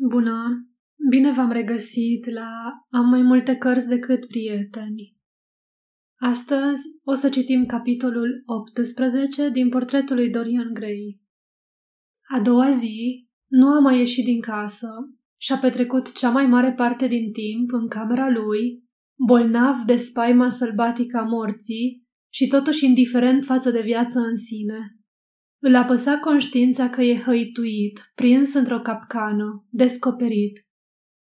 Bună! Bine v-am regăsit la Am mai multe cărți decât prieteni. Astăzi o să citim capitolul 18 din portretul lui Dorian Gray. A doua zi nu a mai ieșit din casă și a petrecut cea mai mare parte din timp în camera lui, bolnav de spaima sălbatică a morții și totuși indiferent față de viață în sine. Îl apăsa conștiința că e hăituit, prins într-o capcană, descoperit.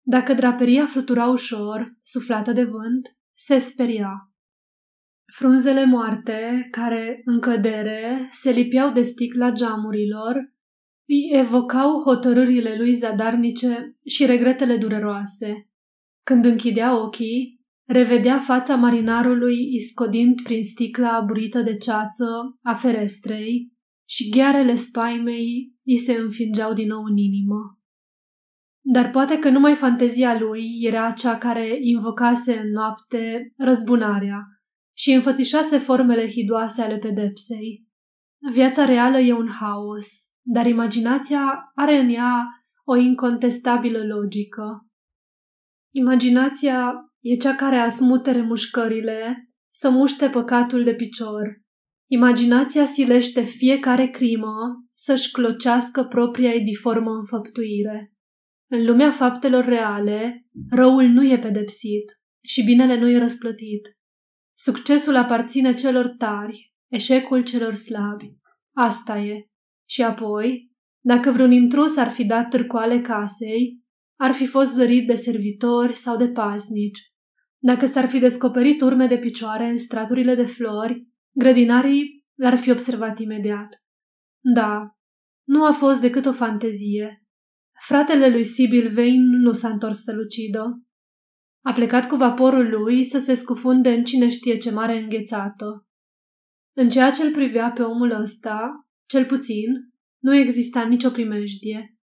Dacă draperia flutura ușor, suflată de vânt, se speria. Frunzele moarte, care, în cădere, se lipeau de sticla geamurilor, îi evocau hotărârile lui zadarnice și regretele dureroase. Când închidea ochii, revedea fața marinarului iscodind prin sticla aburită de ceață a ferestrei și ghearele spaimei îi se înfingeau din nou în inimă. Dar poate că numai fantezia lui era cea care invocase în noapte răzbunarea și înfățișase formele hidoase ale pedepsei. Viața reală e un haos, dar imaginația are în ea o incontestabilă logică. Imaginația e cea care asmutere mușcările, să muște păcatul de picior Imaginația silește fiecare crimă să-și clocească propria ei diformă înfăptuire. În lumea faptelor reale, răul nu e pedepsit și binele nu e răsplătit. Succesul aparține celor tari, eșecul celor slabi. Asta e. Și apoi, dacă vreun intrus ar fi dat târcoale casei, ar fi fost zărit de servitori sau de pasnici. Dacă s-ar fi descoperit urme de picioare în straturile de flori, Grădinarii l-ar fi observat imediat. Da, nu a fost decât o fantezie. Fratele lui Sibyl Vane nu s-a întors să lucidă. A plecat cu vaporul lui să se scufunde în cine știe ce mare înghețată. În ceea ce îl privea pe omul ăsta, cel puțin, nu exista nicio primejdie.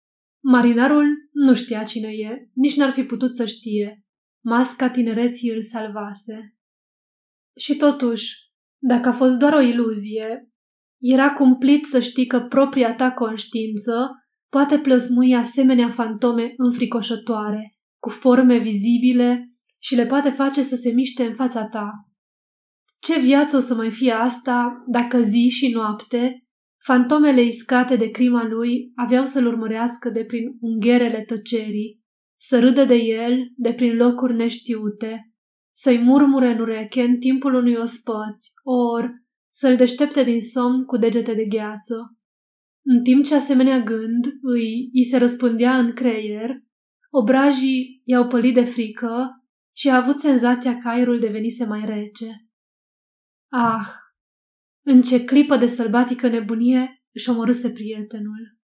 Marinarul nu știa cine e, nici n-ar fi putut să știe. Masca tinereții îl salvase. Și totuși, dacă a fost doar o iluzie, era cumplit să știi că propria ta conștiință poate plăsmui asemenea fantome înfricoșătoare, cu forme vizibile și le poate face să se miște în fața ta. Ce viață o să mai fie asta dacă zi și noapte fantomele iscate de crima lui aveau să-l urmărească de prin ungherele tăcerii, să râdă de el de prin locuri neștiute, să-i murmure în ureche în timpul unui ospăț, ori să-l deștepte din somn cu degete de gheață. În timp ce asemenea gând îi, îi se răspundea în creier, obrajii i-au pălit de frică și a avut senzația că aerul devenise mai rece. Ah, în ce clipă de sălbatică nebunie își omorâse prietenul.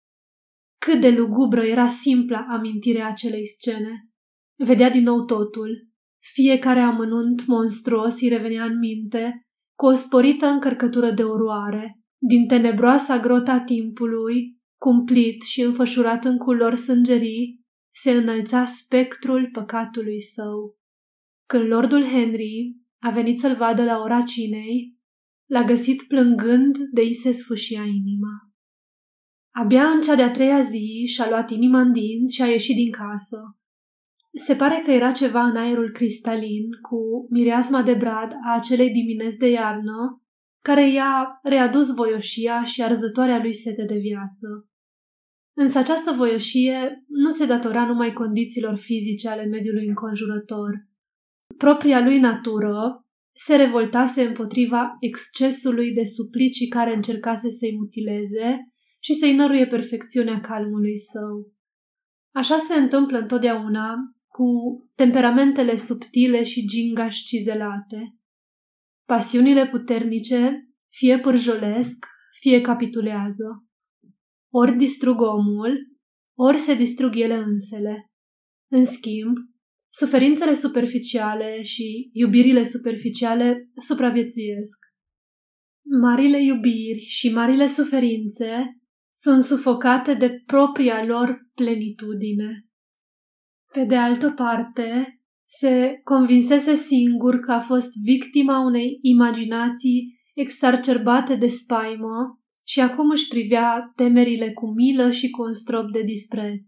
Cât de lugubră era simpla amintirea acelei scene. Vedea din nou totul, fiecare amănunt monstruos îi revenea în minte, cu o sporită încărcătură de oroare. Din tenebroasa grota timpului, cumplit și înfășurat în culori sângerii, se înălța spectrul păcatului său. Când lordul Henry a venit să-l vadă la ora cinei, l-a găsit plângând de i se sfâșia inima. Abia în cea de-a treia zi și-a luat inima în dinți și a ieșit din casă. Se pare că era ceva în aerul cristalin cu mireasma de brad a acelei dimineți de iarnă, care i-a readus voioșia și arzătoarea lui sete de viață. Însă această voioșie nu se datora numai condițiilor fizice ale mediului înconjurător. Propria lui natură se revoltase împotriva excesului de suplicii care încercase să-i mutileze și să-i năruie perfecțiunea calmului său. Așa se întâmplă întotdeauna cu temperamentele subtile și gingaș cizelate. Pasiunile puternice fie pârjolesc, fie capitulează. Ori distrug omul, ori se distrug ele însele. În schimb, suferințele superficiale și iubirile superficiale supraviețuiesc. Marile iubiri și marile suferințe sunt sufocate de propria lor plenitudine. Pe de altă parte, se convinsese singur că a fost victima unei imaginații exacerbate de spaimă și acum își privea temerile cu milă și cu un strop de dispreț.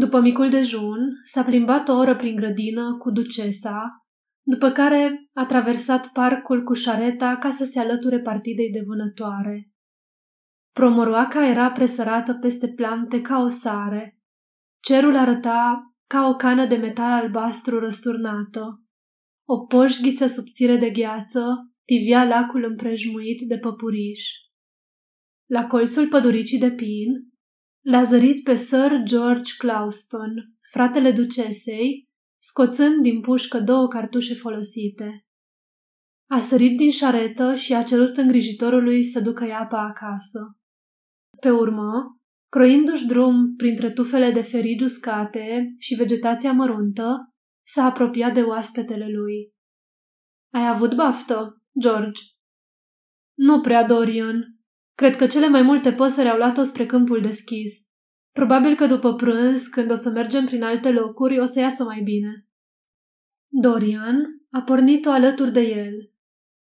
După micul dejun, s-a plimbat o oră prin grădină cu ducesa, după care a traversat parcul cu șareta ca să se alăture partidei de vânătoare. Promoroaca era presărată peste plante ca o sare. Cerul arăta ca o cană de metal albastru răsturnată. O poșghiță subțire de gheață tivia lacul împrejmuit de păpuriș. La colțul păduricii de pin, l-a zărit pe Sir George Clouston, fratele ducesei, scoțând din pușcă două cartușe folosite. A sărit din șaretă și a cerut îngrijitorului să ducă apa acasă. Pe urmă, croindu-și drum printre tufele de ferig uscate și vegetația măruntă, s-a apropiat de oaspetele lui. Ai avut baftă, George? Nu prea, Dorian. Cred că cele mai multe păsări au luat-o spre câmpul deschis. Probabil că după prânz, când o să mergem prin alte locuri, o să iasă mai bine. Dorian a pornit-o alături de el.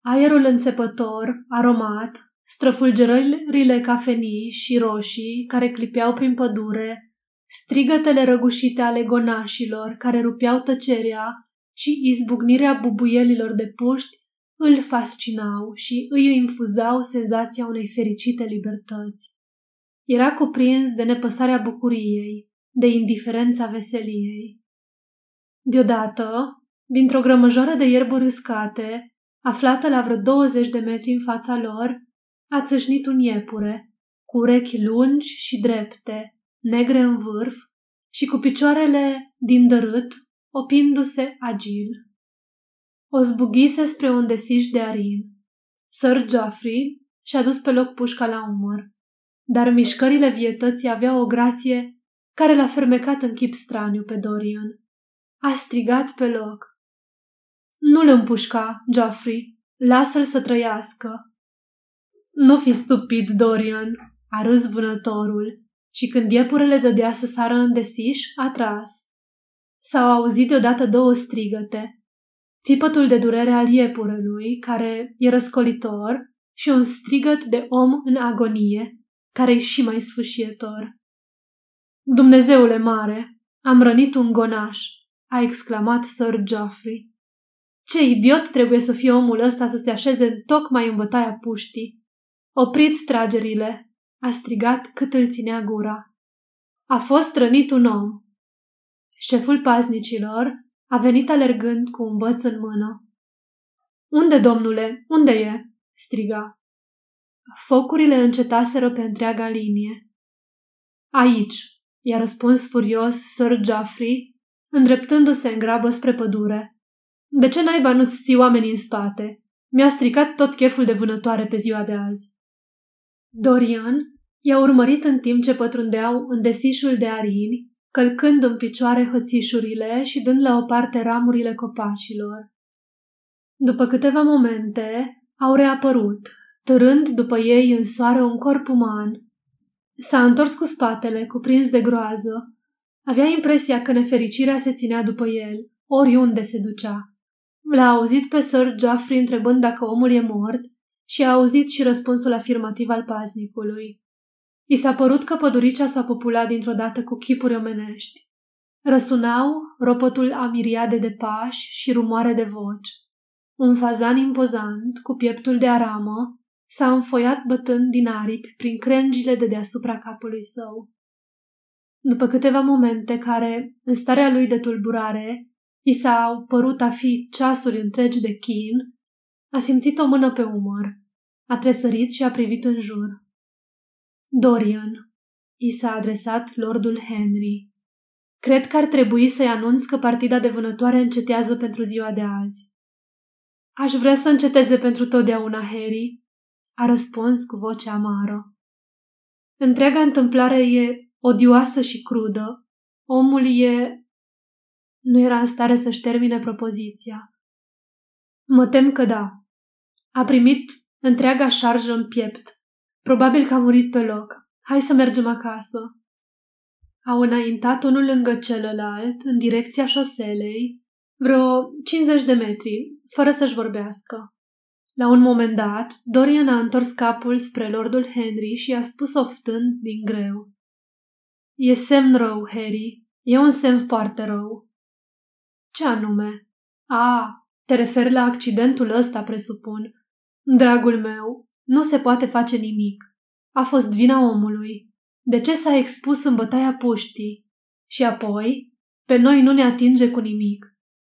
Aerul înțepător, aromat, străfulgerările cafenii și roșii care clipeau prin pădure, strigătele răgușite ale gonașilor care rupeau tăcerea și izbucnirea bubuielilor de puști îl fascinau și îi infuzau senzația unei fericite libertăți. Era cuprins de nepăsarea bucuriei, de indiferența veseliei. Deodată, dintr-o grămăjoară de ierburi uscate, aflată la vreo 20 de metri în fața lor, a țâșnit un iepure, cu urechi lungi și drepte, negre în vârf și cu picioarele din dărât, opindu-se agil. O zbughise spre un desiș de arin. Sir Geoffrey și-a dus pe loc pușca la umăr, dar mișcările vietății aveau o grație care l-a fermecat în chip straniu pe Dorian. A strigat pe loc. Nu-l împușca, Geoffrey, lasă-l să trăiască. Nu fi stupid, Dorian, a râs vânătorul și când iepurele dădea să sară în desiș, a tras. S-au auzit deodată două strigăte. Țipătul de durere al iepurelui, care e răscolitor, și un strigăt de om în agonie, care e și mai sfâșietor. Dumnezeule mare, am rănit un gonaș, a exclamat Sir Geoffrey. Ce idiot trebuie să fie omul ăsta să se așeze tocmai în bătaia puștii. Opriți tragerile!" a strigat cât îl ținea gura. A fost rănit un om. Șeful paznicilor a venit alergând cu un băț în mână. Unde, domnule? Unde e?" striga. Focurile încetaseră pe întreaga linie. Aici, i-a răspuns furios Sir Geoffrey, îndreptându-se în grabă spre pădure. De ce naiba nu-ți ții oamenii în spate? Mi-a stricat tot cheful de vânătoare pe ziua de azi. Dorian i-a urmărit în timp ce pătrundeau în desișul de arini, călcând în picioare hățișurile și dând la o parte ramurile copacilor. După câteva momente, au reapărut, târând după ei în soare un corp uman. S-a întors cu spatele, cuprins de groază. Avea impresia că nefericirea se ținea după el, oriunde se ducea. L-a auzit pe Sir Geoffrey întrebând dacă omul e mort și a auzit și răspunsul afirmativ al paznicului. I s-a părut că păduricea s-a populat dintr-o dată cu chipuri omenești. Răsunau ropotul a miriade de pași și rumoare de voci. Un fazan impozant, cu pieptul de aramă, s-a înfoiat bătând din aripi prin crengile de deasupra capului său. După câteva momente care, în starea lui de tulburare, i s-au părut a fi ceasuri întregi de chin, a simțit o mână pe umăr a tresărit și a privit în jur. Dorian, i s-a adresat lordul Henry. Cred că ar trebui să-i anunț că partida de vânătoare încetează pentru ziua de azi. Aș vrea să înceteze pentru totdeauna, Harry, a răspuns cu voce amară. Întreaga întâmplare e odioasă și crudă. Omul e... Nu era în stare să-și termine propoziția. Mă tem că da. A primit întreaga șarjă în piept. Probabil că a murit pe loc. Hai să mergem acasă. Au înaintat unul lângă celălalt, în direcția șoselei, vreo 50 de metri, fără să-și vorbească. La un moment dat, Dorian a întors capul spre lordul Henry și a spus oftând din greu. E semn rău, Harry. E un semn foarte rău. Ce anume? A, te referi la accidentul ăsta, presupun. Dragul meu, nu se poate face nimic. A fost vina omului. De ce s-a expus în bătaia puștii? Și apoi, pe noi nu ne atinge cu nimic.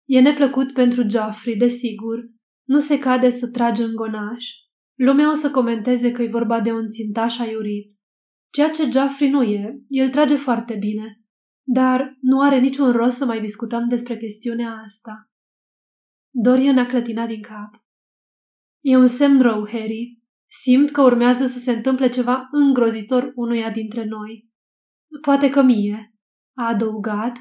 E neplăcut pentru Geoffrey, desigur. Nu se cade să trage în gonaș. Lumea o să comenteze că e vorba de un țintaș aiurit. Ceea ce Geoffrey nu e, el trage foarte bine. Dar nu are niciun rost să mai discutăm despre chestiunea asta. Dorian a clătinat din cap. E un semn rău, Harry. Simt că urmează să se întâmple ceva îngrozitor unuia dintre noi. Poate că mie, a adăugat,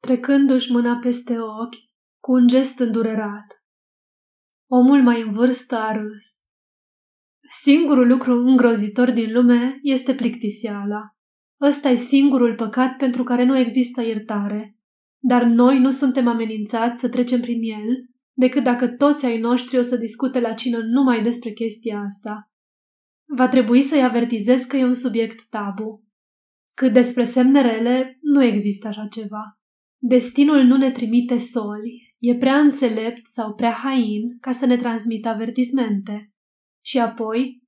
trecându-și mâna peste ochi cu un gest îndurerat. Omul mai în vârstă a râs. Singurul lucru îngrozitor din lume este plictiseala. Ăsta e singurul păcat pentru care nu există iertare. Dar noi nu suntem amenințați să trecem prin el, decât dacă toți ai noștri o să discute la cină numai despre chestia asta. Va trebui să-i avertizez că e un subiect tabu. Cât despre semnerele, nu există așa ceva. Destinul nu ne trimite soli, e prea înțelept sau prea hain ca să ne transmită avertismente. Și apoi,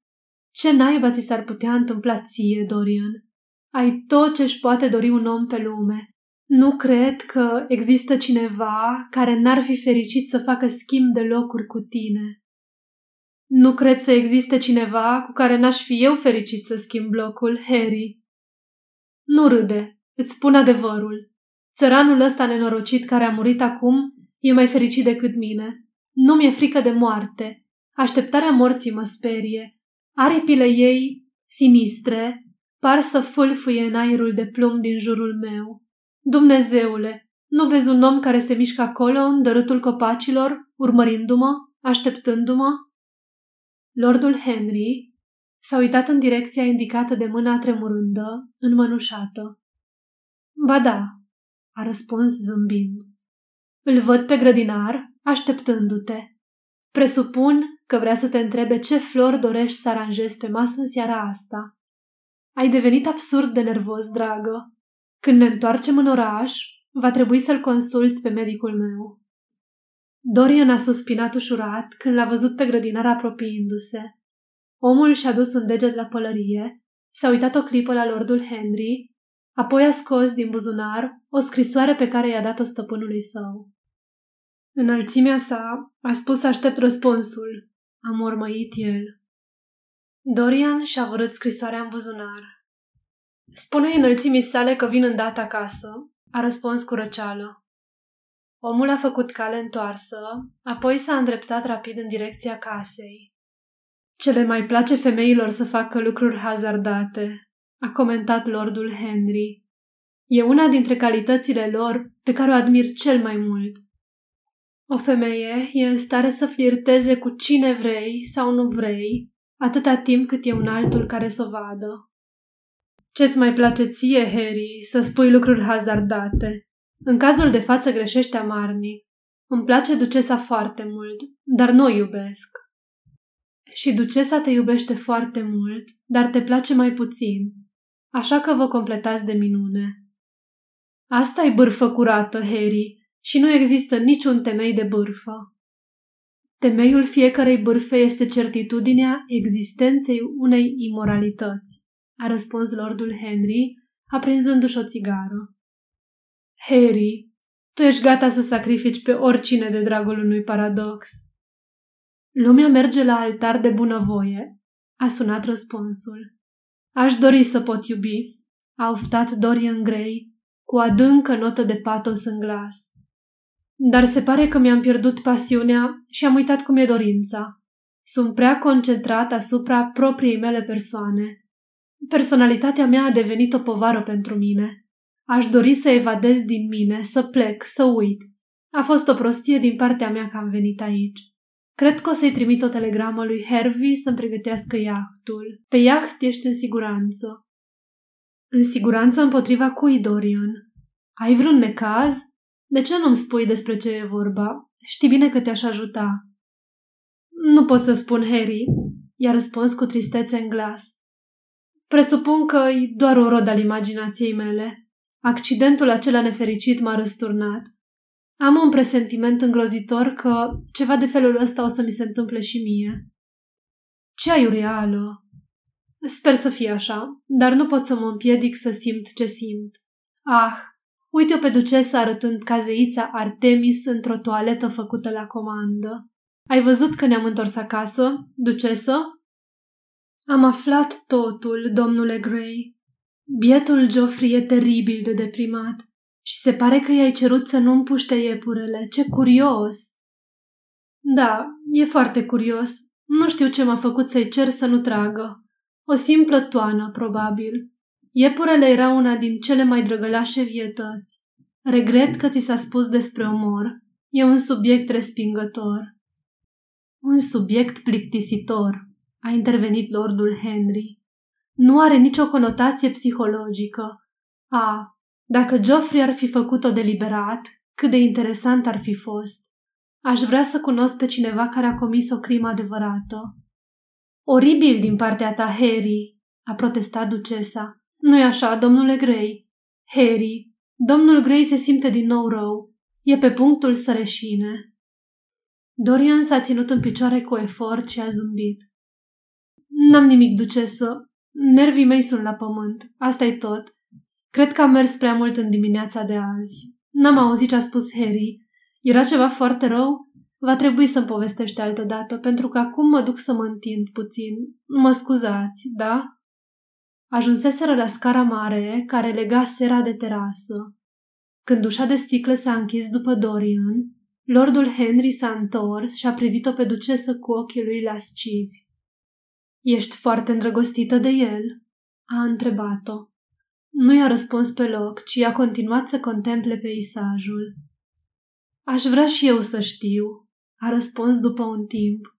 ce naiba ți s-ar putea întâmpla ție, Dorian? Ai tot ce-și poate dori un om pe lume. Nu cred că există cineva care n-ar fi fericit să facă schimb de locuri cu tine. Nu cred să existe cineva cu care n-aș fi eu fericit să schimb locul, Harry. Nu râde, îți spun adevărul. Țăranul ăsta nenorocit care a murit acum e mai fericit decât mine. Nu mi-e frică de moarte. Așteptarea morții mă sperie. Aripile ei, sinistre, par să fâlfâie în aerul de plumb din jurul meu. Dumnezeule, nu vezi un om care se mișcă acolo în dărâtul copacilor, urmărindu-mă, așteptându-mă? Lordul Henry s-a uitat în direcția indicată de mâna tremurândă, înmănușată. Ba da, a răspuns zâmbind. Îl văd pe grădinar, așteptându-te. Presupun că vrea să te întrebe ce flori dorești să aranjezi pe masă în seara asta. Ai devenit absurd de nervos, dragă. Când ne întoarcem în oraș, va trebui să-l consulți pe medicul meu. Dorian a suspinat ușurat când l-a văzut pe grădinar apropiindu-se. Omul și-a dus un deget la pălărie, s-a uitat o clipă la lordul Henry, apoi a scos din buzunar o scrisoare pe care i-a dat-o stăpânului său. Înălțimea sa a spus să aștept răspunsul. A mormăit el. Dorian și-a vărât scrisoarea în buzunar. Spune înălțimii sale că vin îndată acasă, a răspuns cu răceală. Omul a făcut cale întoarsă, apoi s-a îndreptat rapid în direcția casei. Ce le mai place femeilor să facă lucruri hazardate, a comentat lordul Henry. E una dintre calitățile lor pe care o admir cel mai mult. O femeie e în stare să flirteze cu cine vrei sau nu vrei, atâta timp cât e un altul care să o vadă. Ce-ți mai place ție, Harry, să spui lucruri hazardate? În cazul de față greșește amarnic. Îmi place ducesa foarte mult, dar nu o iubesc. Și ducesa te iubește foarte mult, dar te place mai puțin. Așa că vă completați de minune. Asta e bârfă curată, Harry, și nu există niciun temei de bârfă. Temeiul fiecarei bârfe este certitudinea existenței unei imoralități a răspuns lordul Henry, aprinzându-și o țigară. Harry, tu ești gata să sacrifici pe oricine de dragul unui paradox. Lumea merge la altar de bunăvoie, a sunat răspunsul. Aș dori să pot iubi, a oftat Dorian Gray cu adâncă notă de patos în glas. Dar se pare că mi-am pierdut pasiunea și am uitat cum e dorința. Sunt prea concentrat asupra propriei mele persoane. Personalitatea mea a devenit o povară pentru mine. Aș dori să evadez din mine, să plec, să uit. A fost o prostie din partea mea că am venit aici. Cred că o să-i trimit o telegramă lui Hervey să-mi pregătească iahtul. Pe iaht ești în siguranță. În siguranță împotriva cui, Dorian? Ai vreun necaz? De ce nu-mi spui despre ce e vorba? Știi bine că te-aș ajuta. Nu pot să spun, Harry, i-a răspuns cu tristețe în glas. Presupun că e doar un rod al imaginației mele. Accidentul acela nefericit m-a răsturnat. Am un presentiment îngrozitor că ceva de felul ăsta o să mi se întâmple și mie. Ce ai, Urială? Sper să fie așa, dar nu pot să mă împiedic să simt ce simt. Ah, uite-o pe ducesă arătând cazeița Artemis într-o toaletă făcută la comandă. Ai văzut că ne-am întors acasă, ducesă? Am aflat totul, domnule Gray. Bietul Geoffrey e teribil de deprimat și se pare că i-ai cerut să nu împuște iepurele. Ce curios! Da, e foarte curios. Nu știu ce m-a făcut să-i cer să nu tragă. O simplă toană, probabil. Iepurele era una din cele mai drăgălașe vietăți. Regret că ți s-a spus despre omor. E un subiect respingător. Un subiect plictisitor, a intervenit lordul Henry. Nu are nicio conotație psihologică. A, dacă Geoffrey ar fi făcut-o deliberat, cât de interesant ar fi fost. Aș vrea să cunosc pe cineva care a comis o crimă adevărată. Oribil din partea ta, Harry, a protestat ducesa. Nu-i așa, domnule Grey? Harry, domnul Grey se simte din nou rău. E pe punctul să reșine. Dorian s-a ținut în picioare cu efort și a zâmbit. N-am nimic, ducesă. Nervii mei sunt la pământ. asta e tot. Cred că am mers prea mult în dimineața de azi. N-am auzit ce a spus Harry. Era ceva foarte rău? Va trebui să-mi povestești altă dată, pentru că acum mă duc să mă întind puțin. Mă scuzați, da? Ajunseseră la scara mare care lega sera de terasă. Când ușa de sticlă s-a închis după Dorian, lordul Henry s-a întors și a privit-o pe ducesă cu ochii lui lascivi. Ești foarte îndrăgostită de el?" a întrebat-o. Nu i-a răspuns pe loc, ci a continuat să contemple peisajul. Aș vrea și eu să știu, a răspuns după un timp.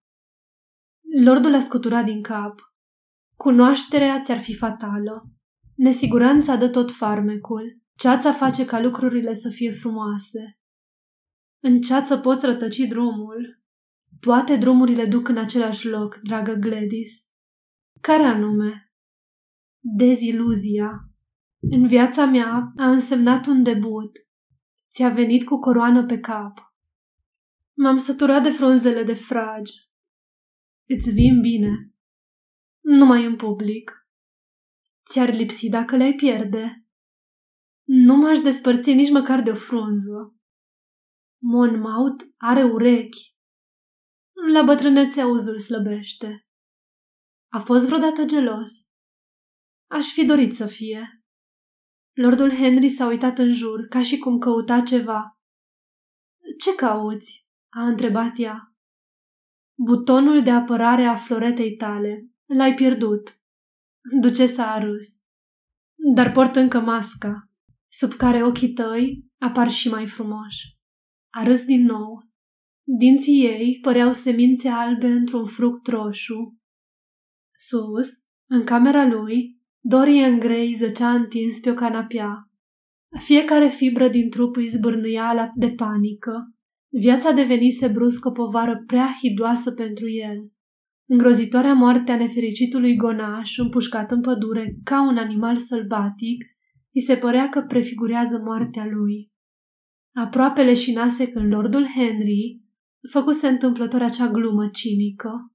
Lordul a scuturat din cap. Cunoașterea ți-ar fi fatală. Nesiguranța dă tot farmecul. Ceața face ca lucrurile să fie frumoase. În ceață poți rătăci drumul. Toate drumurile duc în același loc, dragă Gladys. Care anume? Deziluzia. În viața mea a însemnat un debut. Ți-a venit cu coroană pe cap. M-am săturat de frunzele de fragi. Îți vin bine. Numai în public. Ți-ar lipsi dacă le-ai pierde. Nu m-aș despărți nici măcar de o frunză. Monmouth are urechi. La bătrânețe auzul slăbește. A fost vreodată gelos? Aș fi dorit să fie. Lordul Henry s-a uitat în jur, ca și cum căuta ceva. Ce cauți?" a întrebat ea. Butonul de apărare a floretei tale. L-ai pierdut. Ducesa a râs. Dar port încă masca, sub care ochii tăi apar și mai frumoși. A râs din nou. Dinții ei păreau semințe albe într-un fruct roșu Sus, în camera lui, Dorian Gray zăcea întins pe o canapea. Fiecare fibră din trup îi zbârnâia de panică. Viața devenise brusc o povară prea hidoasă pentru el. Îngrozitoarea moarte a nefericitului gonaș, împușcat în pădure ca un animal sălbatic, îi se părea că prefigurează moartea lui. Aproape leșinase când lordul Henry făcuse întâmplător acea glumă cinică.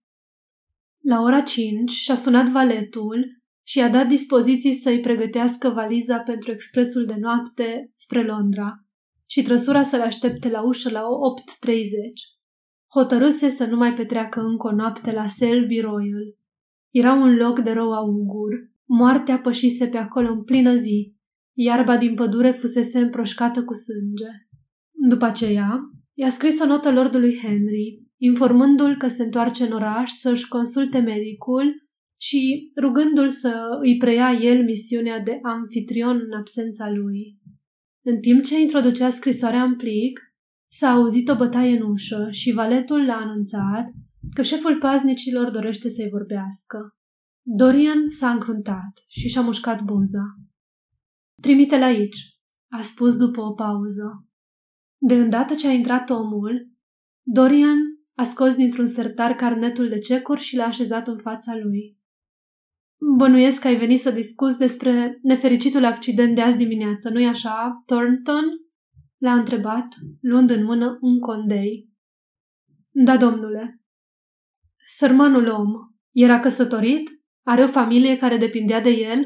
La ora 5 și-a sunat valetul și i-a dat dispoziții să-i pregătească valiza pentru expresul de noapte spre Londra și trăsura să-l aștepte la ușă la 8.30. Hotărâse să nu mai petreacă încă o noapte la Selby Royal. Era un loc de rău augur. Moartea pășise pe acolo în plină zi. Iarba din pădure fusese împroșcată cu sânge. După aceea, i-a scris o notă lordului Henry, informându-l că se întoarce în oraș să-și consulte medicul și rugându-l să îi preia el misiunea de anfitrion în absența lui. În timp ce introducea scrisoarea în plic, s-a auzit o bătaie în ușă și valetul l-a anunțat că șeful paznicilor dorește să-i vorbească. Dorian s-a încruntat și și-a mușcat buza. Trimite-l aici, a spus după o pauză. De îndată ce a intrat omul, Dorian a scos dintr-un sertar carnetul de cecuri și l-a așezat în fața lui. Bănuiesc că ai venit să discuți despre nefericitul accident de azi dimineață, nu-i așa, Thornton? L-a întrebat, luând în mână un condei. Da, domnule. Sărmanul om era căsătorit? Are o familie care depindea de el?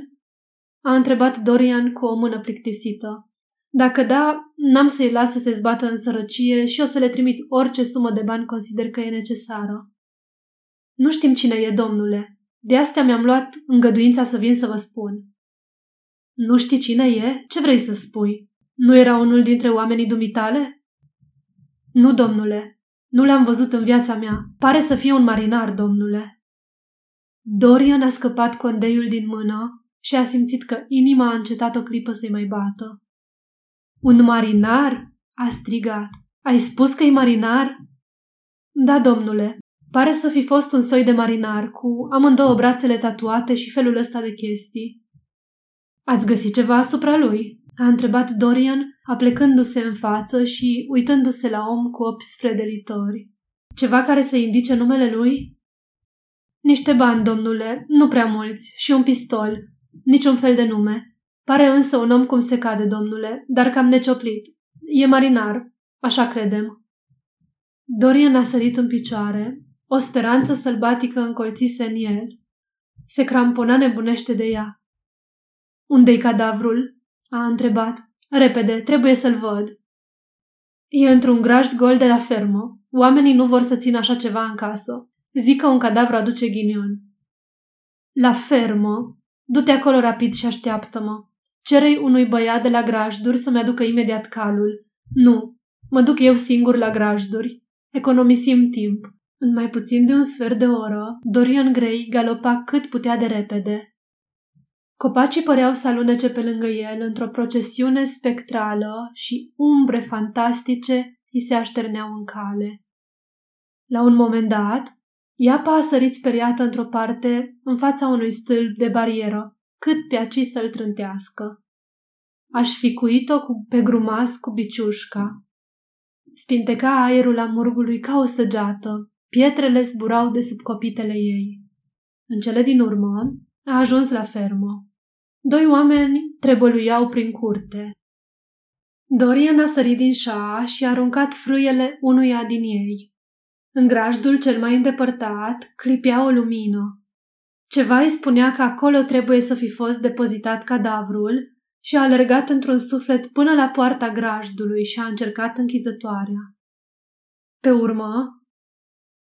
A întrebat Dorian cu o mână plictisită. Dacă da, n-am să-i las să se zbată în sărăcie și o să le trimit orice sumă de bani consider că e necesară. Nu știm cine e, domnule. De astea mi-am luat îngăduința să vin să vă spun. Nu știi cine e? Ce vrei să spui? Nu era unul dintre oamenii dumitale? Nu, domnule. Nu l-am văzut în viața mea. Pare să fie un marinar, domnule. Dorian a scăpat condeiul din mână și a simțit că inima a încetat o clipă să-i mai bată. Un marinar? a strigat. Ai spus că e marinar? Da, domnule. Pare să fi fost un soi de marinar, cu amândouă brațele tatuate și felul ăsta de chestii. Ați găsit ceva asupra lui? A întrebat Dorian, aplecându-se în față și uitându-se la om cu ochi sfredelitori. Ceva care să indice numele lui? Niște bani, domnule, nu prea mulți, și un pistol. Niciun fel de nume. Pare însă un om cum se cade, domnule, dar cam necioplit. E marinar, așa credem. Dorian a sărit în picioare. O speranță sălbatică încolțise în el. Se crampona nebunește de ea. Unde-i cadavrul? A întrebat. Repede, trebuie să-l văd. E într-un grajd gol de la fermă. Oamenii nu vor să țină așa ceva în casă. Zic că un cadavru aduce ghinion. La fermă? Du-te acolo rapid și așteaptă-mă. Cerei unui băiat de la grajduri să-mi aducă imediat calul. Nu, mă duc eu singur la grajduri. Economisim timp. În mai puțin de un sfert de oră, Dorian Gray galopa cât putea de repede. Copacii păreau să alunece pe lângă el într-o procesiune spectrală și umbre fantastice îi se așterneau în cale. La un moment dat, Iapa a sărit speriată într-o parte, în fața unui stâlp de barieră, cât pe aci să-l trântească. Aș fi cuit-o cu, pe grumas cu biciușca. Spinteca aerul amurgului ca o săgeată, pietrele zburau de sub copitele ei. În cele din urmă, a ajuns la fermă. Doi oameni trebăluiau prin curte. Dorian a sărit din șa și a aruncat frâiele unuia din ei. În grajdul cel mai îndepărtat clipea o lumină. Ceva îi spunea că acolo trebuie să fi fost depozitat cadavrul și a alergat într-un suflet până la poarta grajdului și a încercat închizătoarea. Pe urmă,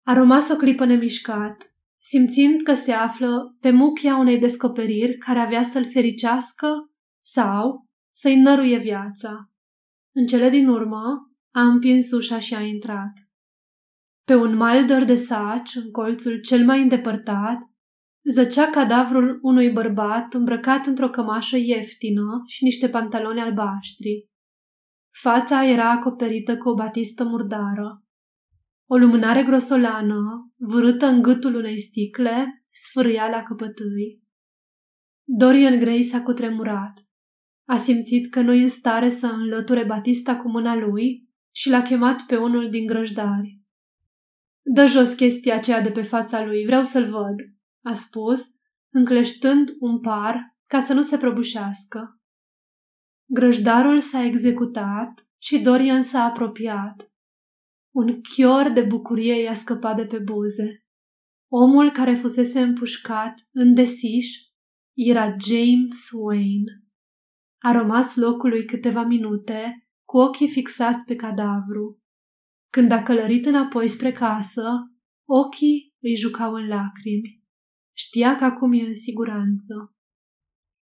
a rămas o clipă nemișcat, simțind că se află pe muchia unei descoperiri care avea să-l fericească sau să-i năruie viața. În cele din urmă, a împins ușa și a intrat. Pe un maldor de saci, în colțul cel mai îndepărtat, zăcea cadavrul unui bărbat îmbrăcat într-o cămașă ieftină și niște pantaloni albaștri. Fața era acoperită cu o batistă murdară. O lumânare grosolană, vârâtă în gâtul unei sticle, sfârâia la căpătâi. Dorian Gray s-a cutremurat. A simțit că nu e în stare să înlăture Batista cu mâna lui și l-a chemat pe unul din grăjdari. Dă jos chestia aceea de pe fața lui, vreau să-l văd, a spus, încleștând un par ca să nu se prăbușească. Grăjdarul s-a executat și Dorian s-a apropiat. Un chior de bucurie i-a scăpat de pe buze. Omul care fusese împușcat în desiș era James Wayne. A rămas locului câteva minute, cu ochii fixați pe cadavru. Când a călărit înapoi spre casă, ochii îi jucau în lacrimi. Știa că acum e în siguranță.